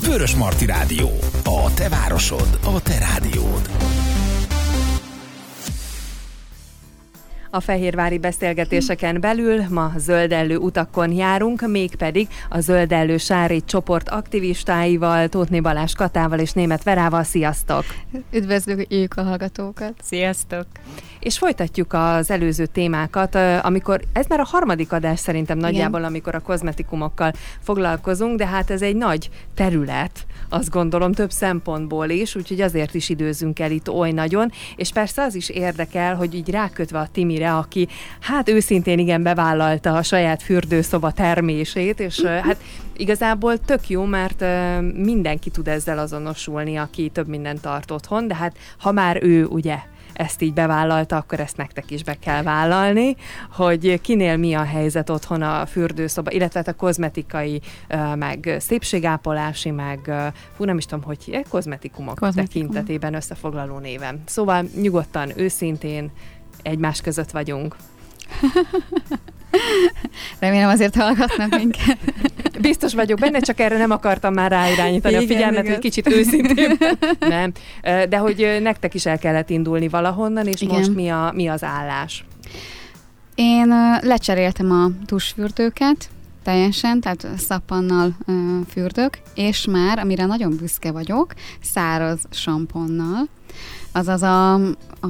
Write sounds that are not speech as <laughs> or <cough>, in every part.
Vörös Marti Rádió. A te városod, a te rádiód. A fehérvári beszélgetéseken belül ma zöldellő utakon járunk, mégpedig a zöldellő sári csoport aktivistáival, Tótni Balázs Katával és Német Verával. Sziasztok! Üdvözlőjük a hallgatókat! Sziasztok! És folytatjuk az előző témákat, amikor, ez már a harmadik adás szerintem nagyjából, Igen. amikor a kozmetikumokkal foglalkozunk, de hát ez egy nagy terület, azt gondolom több szempontból is, úgyhogy azért is időzünk el itt oly nagyon, és persze az is érdekel, hogy így rákötve a Timire, aki hát őszintén igen bevállalta a saját fürdőszoba termését, és hát igazából tök jó, mert mindenki tud ezzel azonosulni, aki több mindent tart otthon, de hát ha már ő ugye ezt így bevállalta, akkor ezt nektek is be kell vállalni, hogy kinél mi a helyzet otthon a fürdőszoba, illetve hát a kozmetikai, meg szépségápolási, meg fú, nem is tudom, hogy kozmetikumok Kozmetikum. tekintetében összefoglaló névem. Szóval nyugodtan, őszintén egymás között vagyunk. <laughs> Remélem azért hallgatnak minket. Biztos vagyok benne, csak erre nem akartam már ráirányítani igen, a figyelmet, igen. hogy kicsit őszintén. Nem. De hogy nektek is el kellett indulni valahonnan, és igen. most mi, a, mi az állás? Én lecseréltem a tusfürdőket, teljesen, tehát szappannal uh, fürdök, és már, amire nagyon büszke vagyok, száraz samponnal, azaz a, a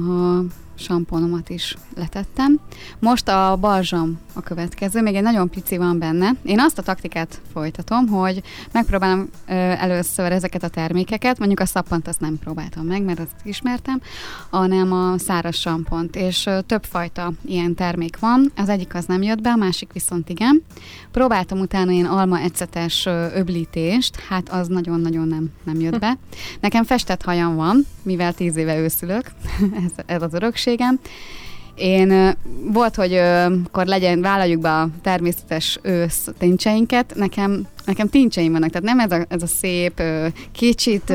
samponomat is letettem. Most a balzsam a következő, még egy nagyon pici van benne. Én azt a taktikát folytatom, hogy megpróbálom ö, először ezeket a termékeket, mondjuk a szappant azt nem próbáltam meg, mert azt ismertem, hanem a száraz sampont, és ö, többfajta ilyen termék van. Az egyik az nem jött be, a másik viszont igen. Próbáltam utána ilyen alma ecetes öblítést, hát az nagyon-nagyon nem, nem jött be. <laughs> Nekem festett hajam van, mivel tíz éve őszülök, <laughs> ez, ez az örökségem, én volt, hogy akkor legyen, vállaljuk be a természetes ősz tincseinket, nekem, nekem tincseim vannak, tehát nem ez a, ez a szép, kicsit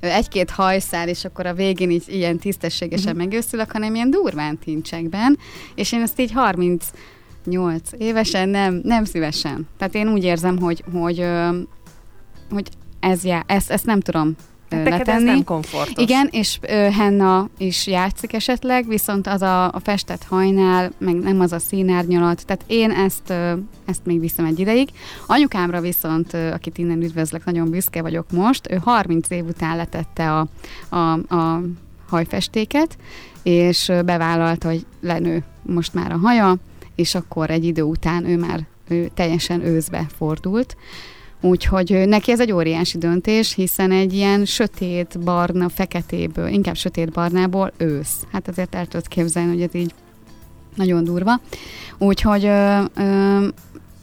egy-két hajszál, és akkor a végén így ilyen tisztességesen uh-huh. megőszülök, hanem ilyen durván tincsekben, és én ezt így 30 8 évesen nem, nem szívesen. Tehát én úgy érzem, hogy, hogy, hogy ez já, ezt, ezt nem tudom Hát letenni. ez nem komfortos. Igen, és ö, henna is játszik esetleg, viszont az a, a festett hajnál, meg nem az a színárnyalat, tehát én ezt, ö, ezt még viszem egy ideig. Anyukámra viszont, ö, akit innen üdvözlök, nagyon büszke vagyok most, ő 30 év után letette a, a, a hajfestéket, és bevállalta, hogy lenő most már a haja, és akkor egy idő után ő már ő teljesen őszbe fordult. Úgyhogy neki ez egy óriási döntés, hiszen egy ilyen sötét barna, feketéből, inkább sötét barnából ősz. Hát azért el tudod képzelni, hogy ez így nagyon durva. Úgyhogy ö, ö,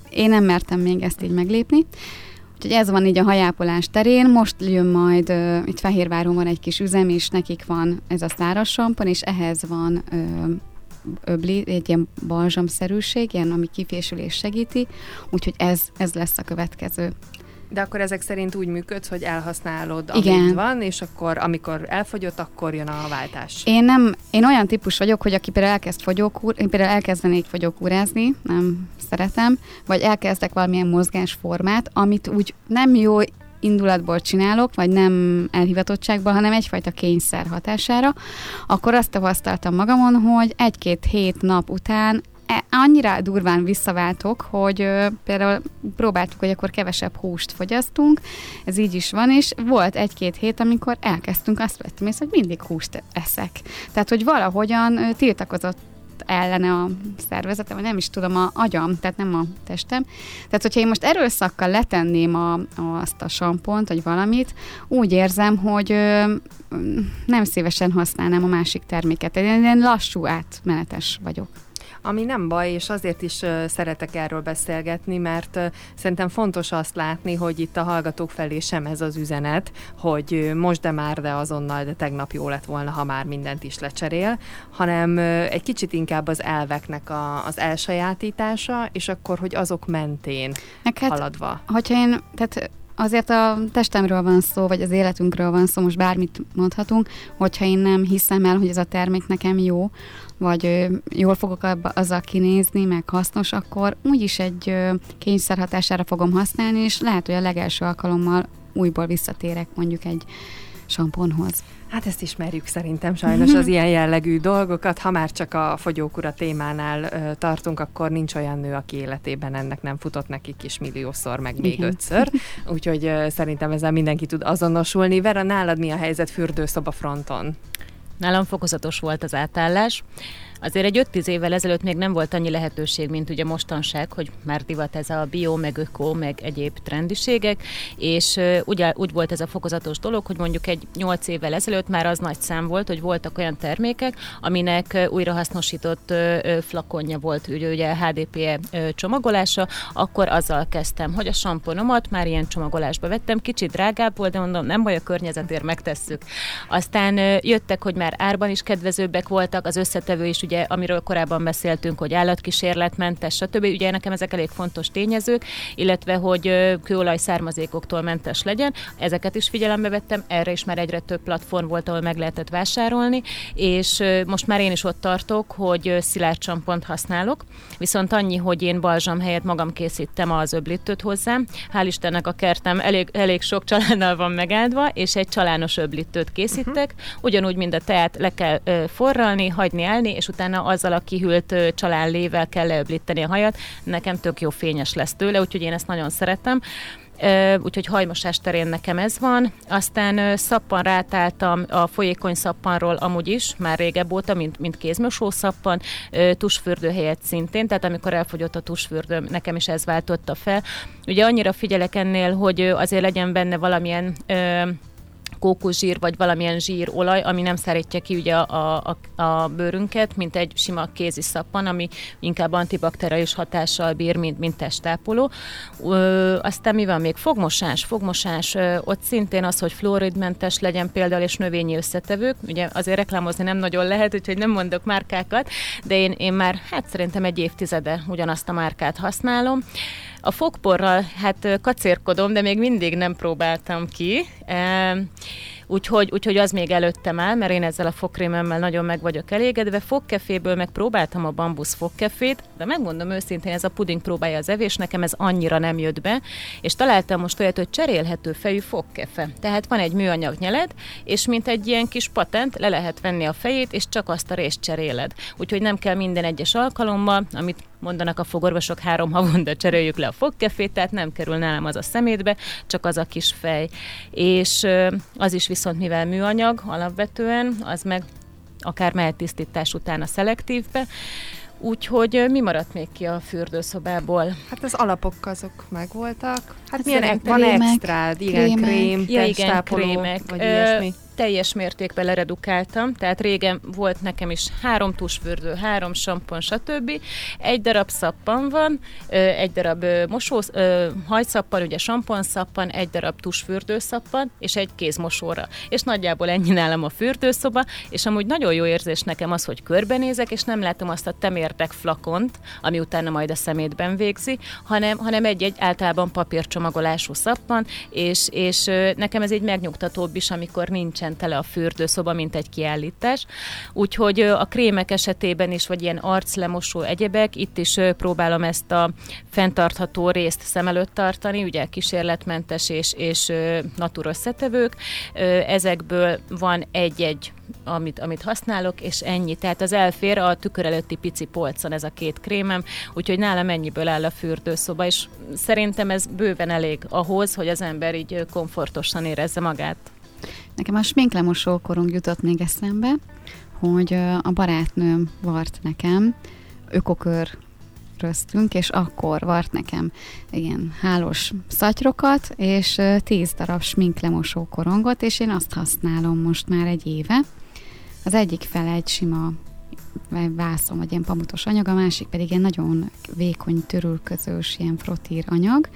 én nem mertem még ezt így meglépni. Úgyhogy ez van így a hajápolás terén. Most jön majd, ö, itt Fehérváron van egy kis üzem, és nekik van ez a száraz sampon, és ehhez van ö, öbli, egy ilyen balzsamszerűség, ilyen, ami kifésülés segíti, úgyhogy ez, ez lesz a következő. De akkor ezek szerint úgy működsz, hogy elhasználod, amit Igen. van, és akkor amikor elfogyott, akkor jön a váltás. Én nem, én olyan típus vagyok, hogy aki például elkezd fogyókúr, én például elkezdenék fogyókúrázni, nem szeretem, vagy elkezdek valamilyen mozgásformát, amit úgy nem jó indulatból csinálok, vagy nem elhivatottságból, hanem egyfajta kényszer hatására, akkor azt tapasztaltam magamon, hogy egy-két hét nap után e, annyira durván visszaváltok, hogy például próbáltuk, hogy akkor kevesebb húst fogyasztunk, ez így is van, és volt egy-két hét, amikor elkezdtünk, azt vettem észre, hogy mindig húst eszek. Tehát, hogy valahogyan ö, tiltakozott ellene a szervezetem, vagy nem is tudom, a agyam, tehát nem a testem. Tehát, hogyha én most erőszakkal letenném a, a, azt a sampont, vagy valamit, úgy érzem, hogy ö, nem szívesen használnám a másik terméket. Én, én lassú átmenetes vagyok ami nem baj, és azért is szeretek erről beszélgetni, mert szerintem fontos azt látni, hogy itt a hallgatók felé sem ez az üzenet, hogy most de már, de azonnal, de tegnap jó lett volna, ha már mindent is lecserél, hanem egy kicsit inkább az elveknek a, az elsajátítása, és akkor, hogy azok mentén hát, haladva. Hogyha én, tehát azért a testemről van szó, vagy az életünkről van szó, most bármit mondhatunk, hogyha én nem hiszem el, hogy ez a termék nekem jó, vagy jól fogok azzal kinézni, meg hasznos, akkor úgyis egy kényszer hatására fogom használni, és lehet, hogy a legelső alkalommal újból visszatérek mondjuk egy samponhoz. Hát ezt ismerjük szerintem sajnos az ilyen jellegű dolgokat. Ha már csak a fogyókura témánál ö, tartunk, akkor nincs olyan nő, aki életében ennek nem futott nekik is milliószor, meg még Igen. ötször. Úgyhogy ö, szerintem ezzel mindenki tud azonosulni. Vera, nálad mi a helyzet fürdőszoba fronton? Nálam fokozatos volt az átállás. Azért egy 5-10 évvel ezelőtt még nem volt annyi lehetőség, mint ugye mostanság, hogy már divat ez a bio, meg öko, meg egyéb trendiségek, és ugye úgy volt ez a fokozatos dolog, hogy mondjuk egy 8 évvel ezelőtt már az nagy szám volt, hogy voltak olyan termékek, aminek újrahasznosított flakonja volt, ugye, ugye HDPE csomagolása, akkor azzal kezdtem, hogy a samponomat már ilyen csomagolásba vettem, kicsit drágább volt, de mondom, nem baj, a környezetért megtesszük. Aztán jöttek, hogy már árban is kedvezőbbek voltak, az összetevő is ugye, amiről korábban beszéltünk, hogy állatkísérletmentes, stb. Ugye nekem ezek elég fontos tényezők, illetve hogy kőolaj származékoktól mentes legyen. Ezeket is figyelembe vettem, erre is már egyre több platform volt, ahol meg lehetett vásárolni, és most már én is ott tartok, hogy szilárd csampont használok, viszont annyi, hogy én balzsam helyett magam készítem az öblítőt hozzám. Hál' Istennek a kertem elég, elég sok csalánnal van megáldva, és egy csalános öblítőt készítek, uh-huh. ugyanúgy, mint a teát le kell forralni, hagyni állni, és utána azzal a kihűlt csalánlével kell leöblíteni a hajat. Nekem tök jó fényes lesz tőle, úgyhogy én ezt nagyon szeretem úgyhogy hajmosás terén nekem ez van. Aztán szappan rátáltam a folyékony szappanról amúgy is, már régebb óta, mint, mint kézmosó szappan, tusfürdő helyett szintén, tehát amikor elfogyott a tusfürdő, nekem is ez váltotta fel. Ugye annyira figyelek ennél, hogy azért legyen benne valamilyen kókuszsír, vagy valamilyen zsírolaj, ami nem szárítja ki ugye a, a, a bőrünket, mint egy sima kézi szappan, ami inkább antibakteriális hatással bír, mint, mint testápoló. Ö, aztán mi van még? Fogmosás. Fogmosás, ö, ott szintén az, hogy fluoridmentes legyen például, és növényi összetevők. Ugye azért reklámozni nem nagyon lehet, úgyhogy nem mondok márkákat, de én, én már hát szerintem egy évtizede ugyanazt a márkát használom. A fogporral hát kacérkodom, de még mindig nem próbáltam ki. Úgyhogy, úgyhogy az még előttem áll, mert én ezzel a fogkrémemmel nagyon meg vagyok elégedve. Fogkeféből meg próbáltam a bambusz fogkefét, de megmondom őszintén, ez a puding próbálja az evés, nekem ez annyira nem jött be, és találtam most olyat, hogy cserélhető fejű fogkefe. Tehát van egy műanyag nyeled, és mint egy ilyen kis patent, le lehet venni a fejét, és csak azt a részt cseréled. Úgyhogy nem kell minden egyes alkalommal, amit mondanak a fogorvosok, három havonta cseréljük le a fogkefét, tehát nem kerül nálam az a szemétbe, csak az a kis fej. És az is viszont, mivel műanyag alapvetően, az meg akár mehet tisztítás után a szelektívbe, Úgyhogy mi maradt még ki a fürdőszobából? Hát az alapok azok megvoltak. Hát, hát milyen van extrád, igen, krém, ja, igen, krémek. Vagy Ö, ilyesmi teljes mértékben leredukáltam, tehát régen volt nekem is három tusfürdő, három sampon, stb. Egy darab szappan van, egy darab mosó, hajszappan, ugye szappan, egy darab tusfürdőszappan, és egy kézmosóra. És nagyjából ennyi nálam a fürdőszoba, és amúgy nagyon jó érzés nekem az, hogy körbenézek, és nem látom azt a temértek flakont, ami utána majd a szemétben végzi, hanem, hanem egy-egy általában papírcsomagolású szappan, és, és nekem ez egy megnyugtatóbb is, amikor nincsen nincsen tele a fürdőszoba, mint egy kiállítás. Úgyhogy a krémek esetében is, vagy ilyen arclemosó egyebek, itt is próbálom ezt a fenntartható részt szem előtt tartani, ugye kísérletmentes és, és natur összetevők. Ezekből van egy-egy amit, amit használok, és ennyi. Tehát az elfér a tükör előtti pici polcon ez a két krémem, úgyhogy nálam ennyiből áll a fürdőszoba, és szerintem ez bőven elég ahhoz, hogy az ember így komfortosan érezze magát. Nekem a sminklemosó korunk jutott még eszembe, hogy a barátnőm vart nekem ökokör röztünk, és akkor vart nekem ilyen hálós szatyrokat, és tíz darab sminklemosó korongot, és én azt használom most már egy éve. Az egyik fel egy sima vászon, vagy ilyen pamutos anyag, a másik pedig egy nagyon vékony, törülközős, ilyen frotír anyag.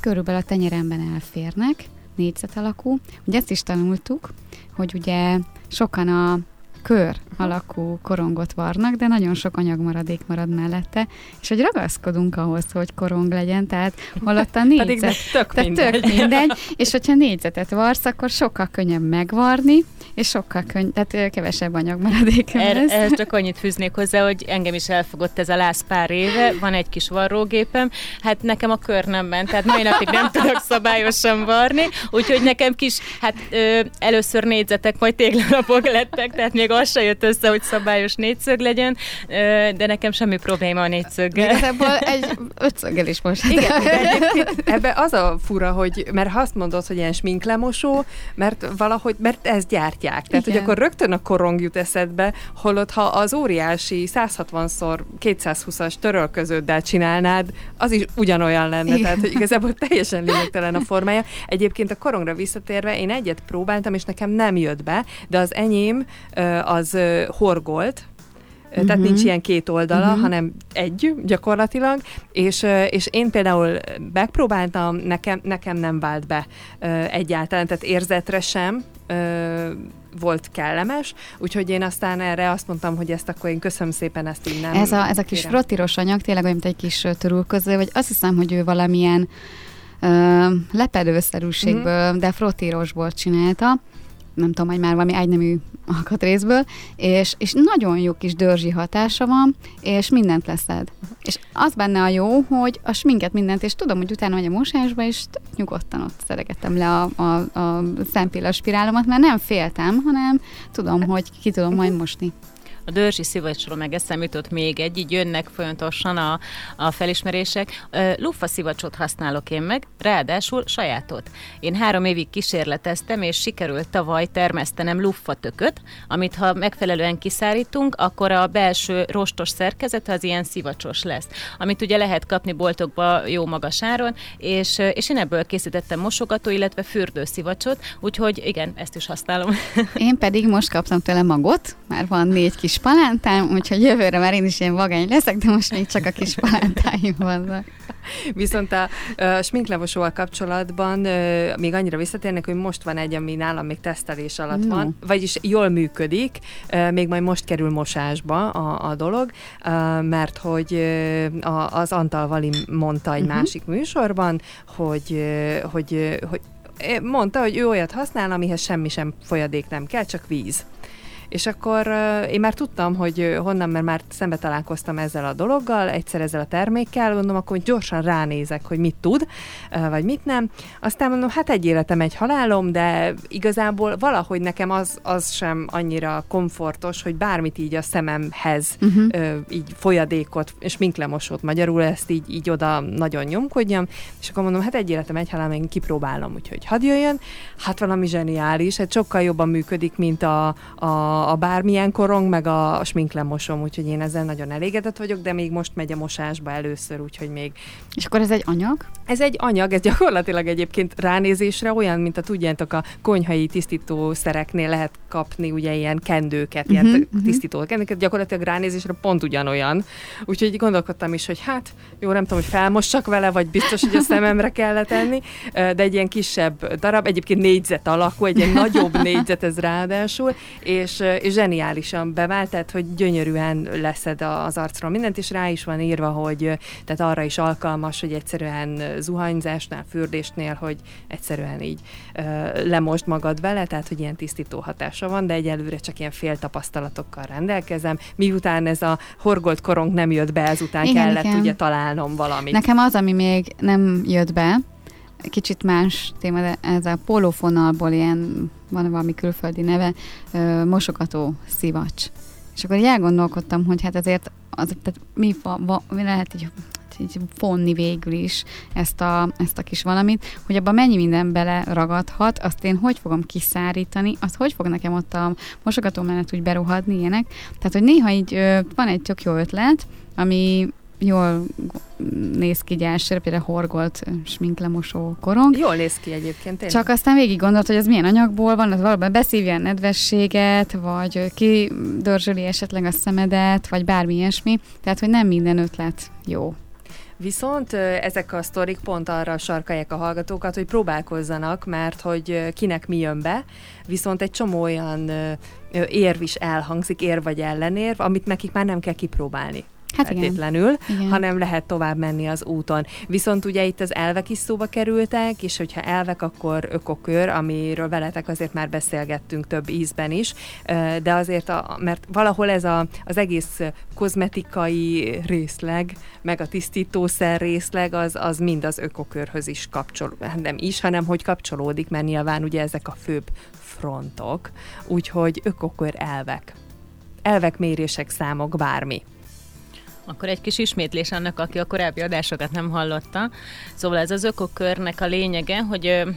Körülbelül a tenyeremben elférnek, négyzet alakú. Ugye ezt is tanultuk, hogy ugye sokan a kör alakú korongot varnak, de nagyon sok anyagmaradék marad mellette, és hogy ragaszkodunk ahhoz, hogy korong legyen, tehát holott a <laughs> négyzet, Pedig tök mindegy. tök mindegy, és hogyha négyzetet varsz, akkor sokkal könnyebb megvarni, és sokkal könny, tehát kevesebb anyagmaradék er, lesz. Csak annyit fűznék hozzá, hogy engem is elfogott ez a láz pár éve, van egy kis varrógépem, hát nekem a kör nem ment, tehát mai napig nem <laughs> tudok szabályosan varni, úgyhogy nekem kis, hát ö, először négyzetek, majd téglalapok lettek, tehát még az se jött össze, hogy szabályos négyszög legyen, de nekem semmi probléma a négyszöggel. Igazából egy ötszöggel is most. Igen, <laughs> ebbe az a fura, hogy, mert ha azt mondod, hogy ilyen sminklemosó, mert valahogy, mert ezt gyártják. Tehát, Igen. hogy akkor rögtön a korong jut eszedbe, holott ha az óriási 160-szor 220-as törölköződdel csinálnád, az is ugyanolyan lenne. Igen. Tehát, hogy igazából teljesen <laughs> lényegtelen a formája. Egyébként a korongra visszatérve, én egyet próbáltam, és nekem nem jött be, de az enyém az horgolt, Uh-huh. Tehát nincs ilyen két oldala, uh-huh. hanem egy gyakorlatilag, és, és én például megpróbáltam, nekem, nekem nem vált be egyáltalán, tehát érzetre sem volt kellemes, úgyhogy én aztán erre azt mondtam, hogy ezt akkor én köszönöm szépen, ezt így nem Ez a, ez a kis kérem. anyag, tényleg olyan, mint egy kis törülköző, vagy azt hiszem, hogy ő valamilyen ö, lepedőszerűségből, Mhm. de frottírosból csinálta, nem tudom, hogy már valami egynemű alkatrészből, és, és nagyon jó kis dörzsi hatása van, és mindent leszed. És az benne a jó, hogy a sminket mindent, és tudom, hogy utána megy a mosásba, és nyugodtan ott szeregettem le a, a, a szempilla spirálomat, mert nem féltem, hanem tudom, hogy ki tudom majd mosni. A dörzsi szivacsról meg eszem jutott még egy, így jönnek folyamatosan a, a felismerések. Luffa szivacsot használok én meg, ráadásul sajátot. Én három évig kísérleteztem, és sikerült tavaly termesztenem luffa tököt, amit ha megfelelően kiszárítunk, akkor a belső rostos szerkezet az ilyen szivacsos lesz, amit ugye lehet kapni boltokba jó magas áron, és, és én ebből készítettem mosogató, illetve fürdőszivacsot, úgyhogy igen, ezt is használom. Én pedig most kaptam tőle magot, már van négy kis palántám, úgyhogy jövőre már én is ilyen vagány leszek, de most még csak a kis palántáim vannak. Viszont a, a sminklevosóval kapcsolatban ö, még annyira visszatérnek, hogy most van egy, ami nálam még tesztelés alatt No. van, vagyis jól működik, ö, még majd most kerül mosásba a, a dolog, ö, mert hogy ö, a, az Antal Vali mondta egy Mhm. másik műsorban, hogy, ö, hogy, ö, hogy mondta, hogy ő olyat használ, amihez semmi sem folyadék nem kell, csak víz. És akkor én már tudtam, hogy honnan, mert már szembe találkoztam ezzel a dologgal, egyszer ezzel a termékkel, mondom, akkor gyorsan ránézek, hogy mit tud, vagy mit nem. Aztán mondom, hát egy életem, egy halálom, de igazából valahogy nekem az, az sem annyira komfortos, hogy bármit így a szememhez, Uh-huh. így folyadékot, és minklemosót magyarul, ezt így, így oda nagyon nyomkodjam, és akkor mondom, hát egy életem, egy halálom, én kipróbálom, úgyhogy hadd jöjjön. Hát valami zseniális, hát sokkal jobban működik, mint a, a, a bármilyen korong, meg a, a sminklemosom, úgyhogy én ezzel nagyon elégedett vagyok, de még most megy a mosásba először, úgyhogy még És akkor ez egy anyag? ez egy anyag, ez gyakorlatilag egyébként ránézésre olyan, mint a tudjátok, a konyhai tisztítószereknél lehet kapni ugye ilyen kendőket, ilyen Mhm, uh-huh, mhm. tisztító kendőket, gyakorlatilag ránézésre pont ugyanolyan. Úgyhogy gondolkodtam is, hogy hát jó, nem tudom, hogy felmossak vele, vagy biztos, hogy a szememre kellett tenni, de egy ilyen kisebb darab, egyébként négyzet alakú, egy ilyen nagyobb négyzet ez ráadásul, és zseniálisan bevált, tehát hogy gyönyörűen leszed az arcról mindent, és rá is van írva, hogy tehát arra is alkalmas, hogy egyszerűen zuhanyzásnál, fürdésnél, hogy egyszerűen így lemosd magad vele, tehát hogy ilyen tisztító hatása van, de egyelőre csak ilyen fél tapasztalatokkal rendelkezem. Miután ez a horgolt korong nem jött be, ezután Igen, kellett igen. ugye találnom valamit. Nekem az, ami még nem jött be, kicsit más téma, de ez a pólófonalból ilyen, van valami külföldi neve, mosogató szivacs. És akkor így elgondolkodtam, hogy hát ezért az, tehát mi, va, va, mi lehet így, így fonni végül is ezt a, ezt a kis valamit, hogy abban mennyi minden bele ragadhat, azt én hogy fogom kiszárítani, azt hogy fog nekem ott a mosogató mellett úgy beruhadni ilyenek. Tehát, hogy néha így ö, van egy tök jó ötlet, ami jól néz ki elsőre, például horgolt sminklemosó korong, Jól néz ki egyébként, tényleg. csak aztán végig gondolt, hogy ez milyen anyagból van, az valóban beszívja a nedvességet, vagy ö, kidörzsöli esetleg a szemedet, vagy bármi ilyesmi. Tehát, hogy nem minden ötlet jó. Viszont ezek a sztorik pont arra sarkalják a hallgatókat, hogy próbálkozzanak, mert hogy kinek mi jön be, viszont egy csomó olyan érv is elhangzik, ér vagy ellenérv, amit nekik már nem kell kipróbálni hát feltétlenül, igen. hanem lehet tovább menni az úton. Viszont ugye itt az elvek is szóba kerültek, és hogyha elvek, akkor ökokör, amiről veletek azért már beszélgettünk több ízben is, de azért, a, mert valahol ez a, az egész kozmetikai részleg, meg a tisztítószer részleg, az, az mind az ökokörhöz is kapcsol, hát nem is, hanem hogy kapcsolódik, mert nyilván ugye ezek a főbb frontok, úgyhogy ökokör elvek. Elvek, mérések, számok, bármi. Akkor egy kis ismétlés annak, aki a korábbi adásokat nem hallotta. Szóval ez az ökokörnek a lényege, hogy ö,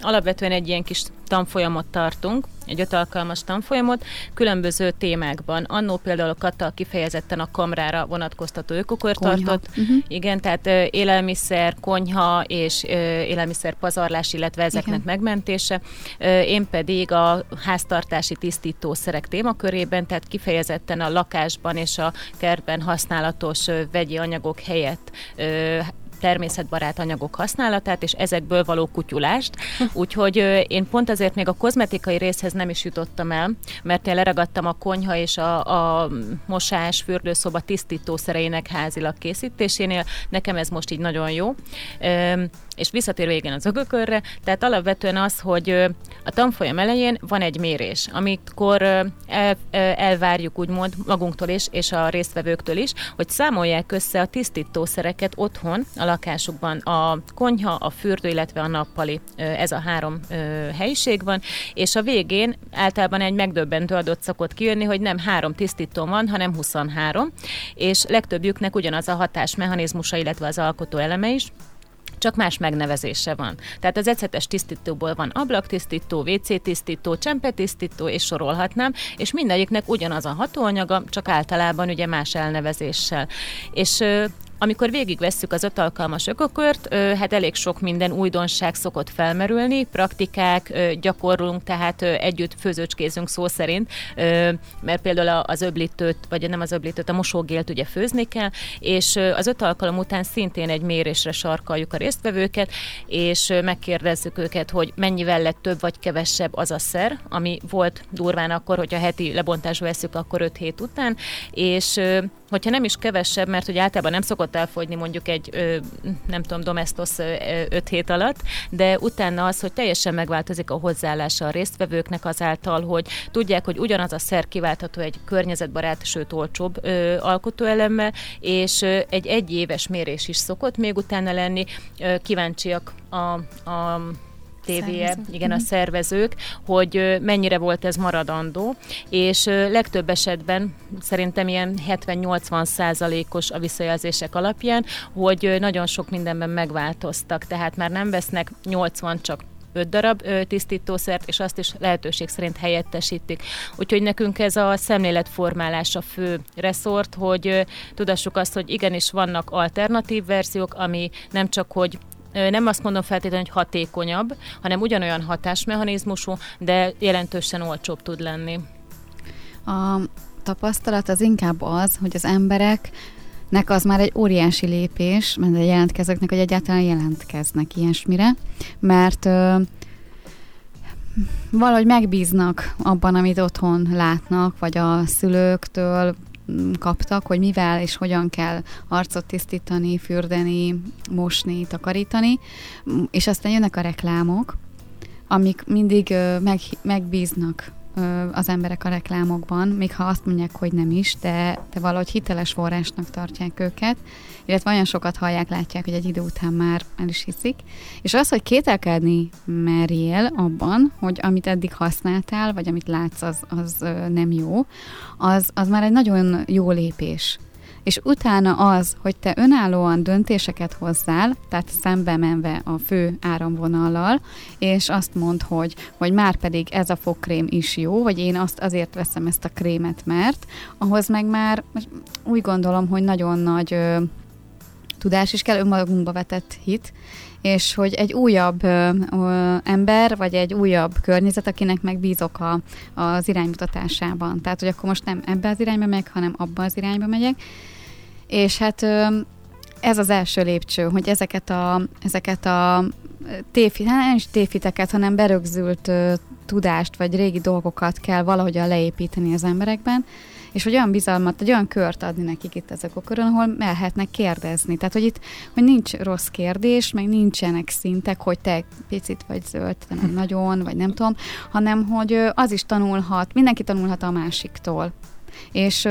alapvetően egy ilyen kis tanfolyamot tartunk, egy öt alkalmas tanfolyamot, különböző témákban. Annó például a Kata kifejezetten a kamrára vonatkoztató ökokör tartott. Uh-huh. Igen, tehát ö, élelmiszer, konyha és ö, élelmiszer pazarlás, illetve ezeknek Igen. megmentése. Ö, én pedig a háztartási tisztítószerek témakörében, tehát kifejezetten a lakásban és a kertben használatos ö, vegyi anyagok helyett ö, természetbarát anyagok használatát, és ezekből való kutyulást. <laughs> Úgyhogy én pont azért még a kozmetikai részhez nem is jutottam el, mert én leragadtam a konyha és a, a mosás, fürdőszoba tisztítószereinek házilag készítésénél. Nekem ez most így nagyon jó. És visszatérve igen az ögökörre, tehát alapvetően az, hogy a tanfolyam elején van egy mérés, amikor el, elvárjuk úgymond magunktól is, és a résztvevőktől is, hogy számolják össze a tisztítószereket otthon, a lakásukban. A konyha, a fürdő, illetve a nappali, ez a három helyiség van, és a végén általában egy megdöbbentő adott szokott kijönni, hogy nem három tisztító van, hanem 23, és legtöbbjüknek ugyanaz a hatásmechanizmusa, illetve az alkotó eleme is, csak más megnevezése van. Tehát az ecetes tisztítóból van ablaktisztító, WC tisztító, csempetisztító, és sorolhatnám, és mindegyiknek ugyanaz a hatóanyaga, csak általában ugye más elnevezéssel. És amikor végigvesszük az öt alkalmas ökokört, hát elég sok minden újdonság szokott felmerülni, praktikák, gyakorlunk, tehát együtt főzőcskézünk szó szerint, mert például az öblítőt, vagy nem az öblítőt, a mosógélt ugye főzni kell, és az öt alkalom után szintén egy mérésre sarkaljuk a résztvevőket, és megkérdezzük őket, hogy mennyivel lett több vagy kevesebb az a szer, ami volt durván akkor, hogyha heti lebontásba veszük, akkor 5 hét után, és hogyha nem is kevesebb, mert hogy általában nem szokott elfogyni mondjuk egy, nem tudom, domestos 5 hét alatt, de utána az, hogy teljesen megváltozik a hozzáállása a résztvevőknek azáltal, hogy tudják, hogy ugyanaz a szer kiváltható egy környezetbarát, sőt olcsóbb ö, alkotóelemmel, és ö, egy egyéves mérés is szokott még utána lenni. Ö, kíváncsiak a, a tévéje, igen, a mhm. szervezők, hogy mennyire volt ez maradandó, és legtöbb esetben szerintem ilyen 70-80 százalékos a visszajelzések alapján, hogy nagyon sok mindenben megváltoztak, tehát már nem vesznek 80 csak 5 darab tisztítószert, és azt is lehetőség szerint helyettesítik. Úgyhogy nekünk ez a szemléletformálás a fő reszort, hogy tudassuk azt, hogy igenis vannak alternatív verziók, ami nem csak, hogy nem azt mondom feltétlenül, hogy hatékonyabb, hanem ugyanolyan hatásmechanizmusú, de jelentősen olcsóbb tud lenni. A tapasztalat az inkább az, hogy az emberek nek az már egy óriási lépés, mert a jelentkezőknek, hogy egyáltalán jelentkeznek ilyesmire, mert ö, valahogy megbíznak abban, amit otthon látnak, vagy a szülőktől, kaptak, hogy mivel és hogyan kell arcot tisztítani, fürdeni, mosni, takarítani, és aztán jönnek a reklámok, amik mindig meg, megbíznak az emberek a reklámokban, még ha azt mondják, hogy nem is, de, de valahogy hiteles forrásnak tartják őket, illetve olyan sokat hallják, látják, hogy egy idő után már el is hiszik. És az, hogy kételkedni merjél abban, hogy amit eddig használtál, vagy amit látsz, az, az nem jó, az, az már egy nagyon jó lépés és utána az, hogy te önállóan döntéseket hozzál, tehát szembe menve a fő áramvonallal, és azt mond, hogy, hogy már pedig ez a fogkrém is jó, vagy én azt azért veszem ezt a krémet, mert ahhoz meg már úgy gondolom, hogy nagyon nagy ö, tudás is kell, önmagunkba vetett hit, és hogy egy újabb ö, ö, ember, vagy egy újabb környezet, akinek megbízok a, az iránymutatásában. Tehát, hogy akkor most nem ebbe az irányba megyek, hanem abba az irányba megyek. És hát ö, ez az első lépcső, hogy ezeket a, ezeket a téfit, hát nem is téfiteket, hanem berögzült uh, tudást, vagy régi dolgokat kell valahogyan leépíteni az emberekben, és hogy olyan bizalmat, egy olyan kört adni nekik itt ezek a körön, ahol mehetnek kérdezni. Tehát, hogy itt hogy nincs rossz kérdés, meg nincsenek szintek, hogy te picit vagy zöld, te meg <laughs> nagyon, vagy nem tudom, hanem hogy az is tanulhat, mindenki tanulhat a másiktól. És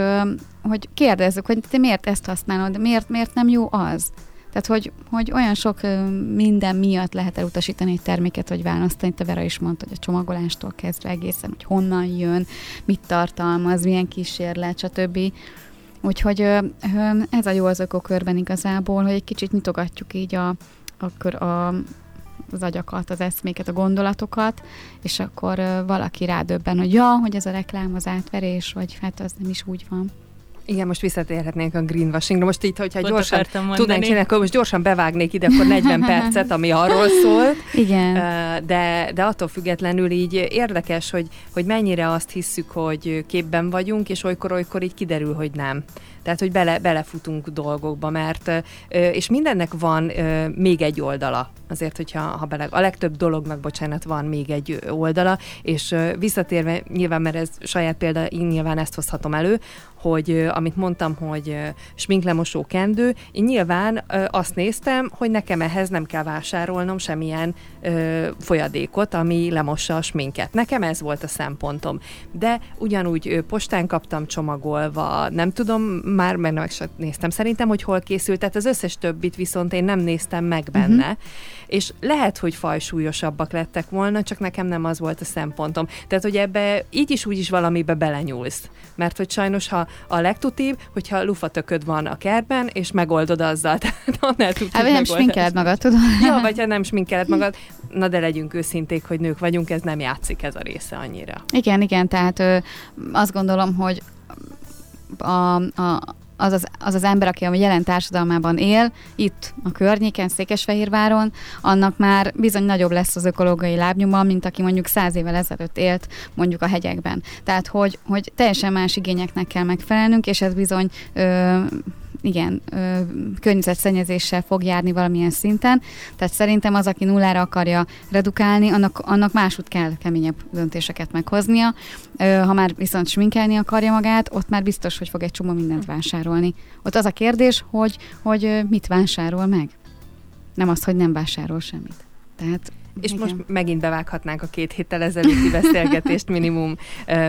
hogy kérdezzük, hogy te miért ezt használod, miért, miért nem jó az? Tehát, hogy, hogy olyan sok minden miatt lehet elutasítani egy terméket, vagy választani. Te Vera is mondta, hogy a csomagolástól kezdve egészen, hogy honnan jön, mit tartalmaz, milyen kísérlet, stb. Úgyhogy ez a jó az ökokörben igazából, hogy egy kicsit nyitogatjuk így a, a, a, az agyakat, az eszméket, a gondolatokat, és akkor valaki rádöbben, hogy ja, hogy ez a reklám az átverés, vagy hát az nem is úgy van. Igen, most visszatérhetnénk a greenwashingra. Most itt, hogyha Pont gyorsan tudnánk csinálni, akkor most gyorsan bevágnék ide, akkor 40 <laughs> percet, ami arról szólt. Igen. De, de attól függetlenül így érdekes, hogy, hogy mennyire azt hisszük, hogy képben vagyunk, és olykor-olykor így kiderül, hogy nem. Tehát, hogy bele, belefutunk dolgokba, mert, és mindennek van még egy oldala. Azért, hogyha ha bele, a legtöbb dolognak, bocsánat, van még egy oldala, és visszatérve, nyilván, mert ez saját példa, én nyilván ezt hozhatom elő, hogy amit mondtam, hogy sminklemosó kendő, én nyilván azt néztem, hogy nekem ehhez nem kell vásárolnom semmilyen folyadékot, ami lemossa a sminket. Nekem ez volt a szempontom. De ugyanúgy postán kaptam csomagolva, nem tudom, már meg nem néztem szerintem, hogy hol készült, tehát az összes többit viszont én nem néztem meg benne. Uh-huh és lehet, hogy fajsúlyosabbak lettek volna, csak nekem nem az volt a szempontom. Tehát, hogy ebbe így is úgy is valamibe belenyúlsz. Mert hogy sajnos, ha a legtutibb, hogyha lufatököd van a kertben, és megoldod azzal. <laughs> Tehát annál Hát, nem sminkeled magad, tudod? Ja, vagy ha nem sminkeled magad, na de legyünk őszinték, hogy nők vagyunk, ez nem játszik ez a része annyira. Igen, igen, tehát ö, azt gondolom, hogy a, a, az az, az az ember, aki a jelen társadalmában él, itt a környéken, Székesfehérváron, annak már bizony nagyobb lesz az ökológiai lábnyoma, mint aki mondjuk száz évvel ezelőtt élt mondjuk a hegyekben. Tehát, hogy, hogy teljesen más igényeknek kell megfelelnünk, és ez bizony ö, igen, ö, környezetszennyezéssel fog járni valamilyen szinten. Tehát szerintem az, aki nullára akarja redukálni, annak, annak másút kell keményebb döntéseket meghoznia. Ö, ha már viszont sminkelni akarja magát, ott már biztos, hogy fog egy csomó mindent vásárolni. Ott az a kérdés, hogy, hogy mit vásárol meg. Nem az, hogy nem vásárol semmit. Tehát és Igen. most megint bevághatnánk a két héttel ezelőtti beszélgetést minimum,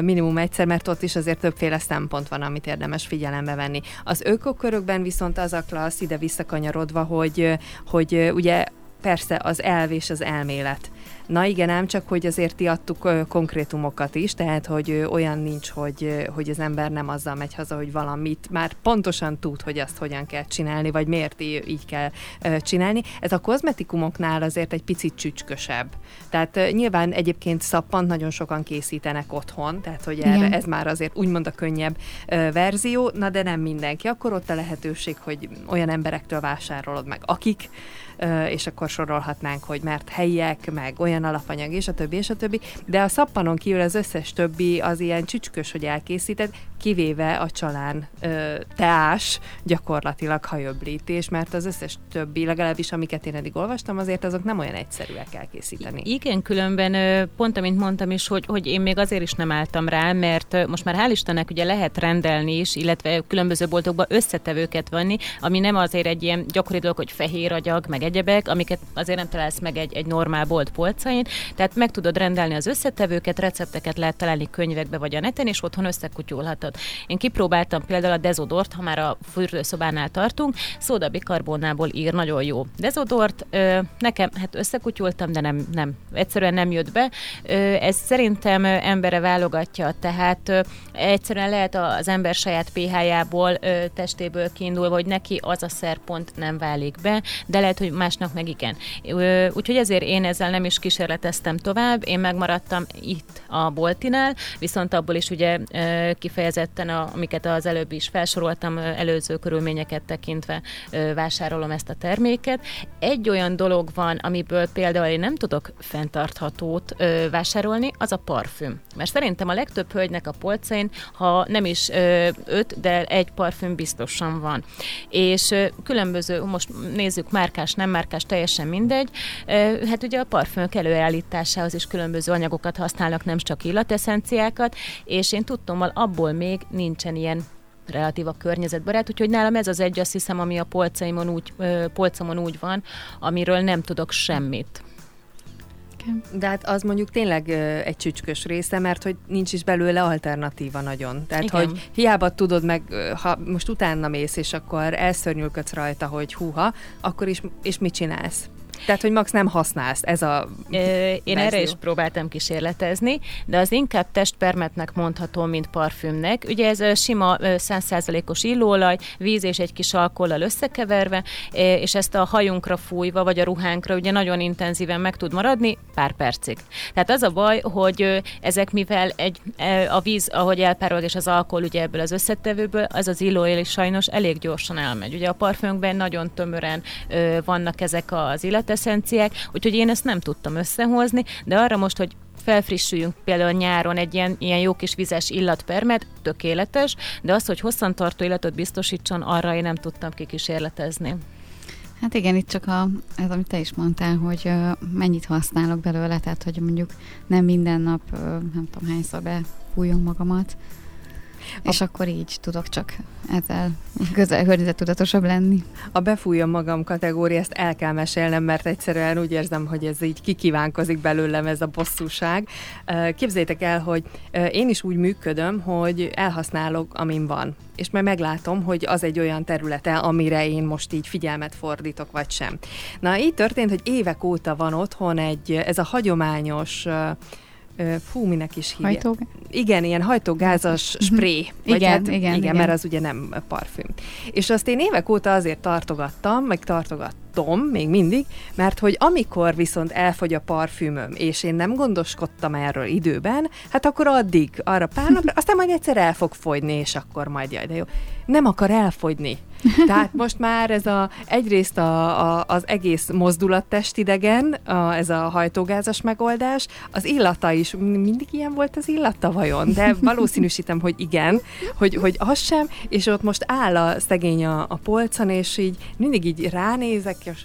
minimum egyszer, mert ott is azért többféle szempont van, amit érdemes figyelembe venni. Az ökokörökben viszont az a klassz ide visszakanyarodva, hogy, hogy ugye persze az elv és az elmélet Na igen, ám csak, hogy azért ti adtuk konkrétumokat is, tehát, hogy olyan nincs, hogy, hogy az ember nem azzal megy haza, hogy valamit már pontosan tud, hogy azt hogyan kell csinálni, vagy miért így kell csinálni. Ez a kozmetikumoknál azért egy picit csücskösebb. Tehát nyilván egyébként szappant nagyon sokan készítenek otthon, tehát hogy erre, ez már azért úgymond a könnyebb verzió, na de nem mindenki. Akkor ott a lehetőség, hogy olyan emberektől vásárolod meg, akik és akkor sorolhatnánk, hogy mert helyiek, meg olyan alapanyag, és a többi, és a többi, de a szappanon kívül az összes többi az ilyen csücskös, hogy elkészített, kivéve a csalán ö, teás, gyakorlatilag hajöblítés, mert az összes többi, legalábbis amiket én eddig olvastam, azért azok nem olyan egyszerűek elkészíteni. Igen, különben pont amint mondtam is, hogy, hogy én még azért is nem álltam rá, mert most már hál' Istennek ugye lehet rendelni is, illetve különböző boltokban összetevőket venni, ami nem azért egy ilyen gyakori dolog, hogy fehér agyag, meg egyebek, amiket azért nem találsz meg egy, egy normál bolt polcain, tehát meg tudod rendelni az összetevőket, recepteket lehet találni könyvekbe vagy a neten, és otthon összekutyulhatod. Én kipróbáltam például a dezodort, ha már a fürdőszobánál tartunk, szódabikarbonnából ír nagyon jó dezodort. Ö, nekem, hát összekutyultam, de nem, nem, egyszerűen nem jött be. Ö, ez szerintem embere válogatja, tehát ö, egyszerűen lehet az ember saját pH-jából, testéből kiindulva, hogy neki az a szerpont nem válik be, de lehet, hogy másnak meg igen. Úgyhogy ezért én ezzel nem is kísérleteztem tovább, én megmaradtam itt a boltinál, viszont abból is ugye kifejezetten, a, amiket az előbb is felsoroltam, előző körülményeket tekintve vásárolom ezt a terméket. Egy olyan dolog van, amiből például én nem tudok fenntarthatót vásárolni, az a parfüm. Mert szerintem a legtöbb hölgynek a polcain, ha nem is öt, de egy parfüm biztosan van. És különböző, most nézzük márkás, nem márkás, teljesen mindegy. Hát ugye a parfümök előállításához is különböző anyagokat használnak, nem csak illateszenciákat, és én tudtommal abból még nincsen ilyen relatív a környezetbarát, úgyhogy nálam ez az egy, azt hiszem, ami a polcaimon úgy, polcomon úgy van, amiről nem tudok semmit. De hát az mondjuk tényleg egy csücskös része, mert hogy nincs is belőle alternatíva nagyon. Tehát, Igen. hogy hiába tudod meg, ha most utána mész, és akkor elszörnyülködsz rajta, hogy húha, akkor is, és mit csinálsz? Tehát, hogy max nem használsz, ez a Ö, Én verzió. erre is próbáltam kísérletezni, de az inkább testpermetnek mondható, mint parfümnek. Ugye ez sima 100%-os illóolaj, víz és egy kis alkollal összekeverve, és ezt a hajunkra fújva, vagy a ruhánkra ugye nagyon intenzíven meg tud maradni pár percig. Tehát az a baj, hogy ezek mivel egy, a víz, ahogy elpárolog, és az alkohol ugye ebből az összetevőből, az az illóolaj is sajnos elég gyorsan elmegy. Ugye a parfümben nagyon tömören vannak ezek az illat eszenciák, úgyhogy én ezt nem tudtam összehozni, de arra most, hogy felfrissüljünk például nyáron egy ilyen, ilyen jó kis vizes illatpermet, tökéletes, de az, hogy hosszantartó illatot biztosítson, arra én nem tudtam kikísérletezni. Hát igen, itt csak a, ez, amit te is mondtál, hogy uh, mennyit használok belőle, tehát hogy mondjuk nem minden nap, uh, nem tudom hányszor befújom magamat, és akkor így tudok csak ezzel közel környezettudatosabb lenni. A befújom magam kategória, ezt el kell mesélnem, mert egyszerűen úgy érzem, hogy ez így kikívánkozik belőlem ez a bosszúság. Képzétek el, hogy én is úgy működöm, hogy elhasználok, amin van. És majd meglátom, hogy az egy olyan területe, amire én most így figyelmet fordítok, vagy sem. Na, így történt, hogy évek óta van otthon egy, ez a hagyományos fú, minek is hívja. Hajtóg? Igen, ilyen hajtógázas mhm. spré. Vagy igen, hát, igen, igen, igen, mert az ugye nem parfüm. És azt én évek óta azért tartogattam, meg tartogattam még mindig, mert hogy amikor viszont elfogy a parfümöm, és én nem gondoskodtam erről időben, hát akkor addig, arra pár napra, aztán majd egyszer el fog fogyni, és akkor majd jaj, de jó. Nem akar elfogyni. Tehát most már ez a, egyrészt a, a, az egész mozdulattestidegen, a, ez a hajtógázas megoldás, az illata is, mindig ilyen volt az illata vajon, de valószínűsítem, hogy igen, hogy, hogy az sem, és ott most áll a szegény a, a polcon, és így mindig így ránézek, és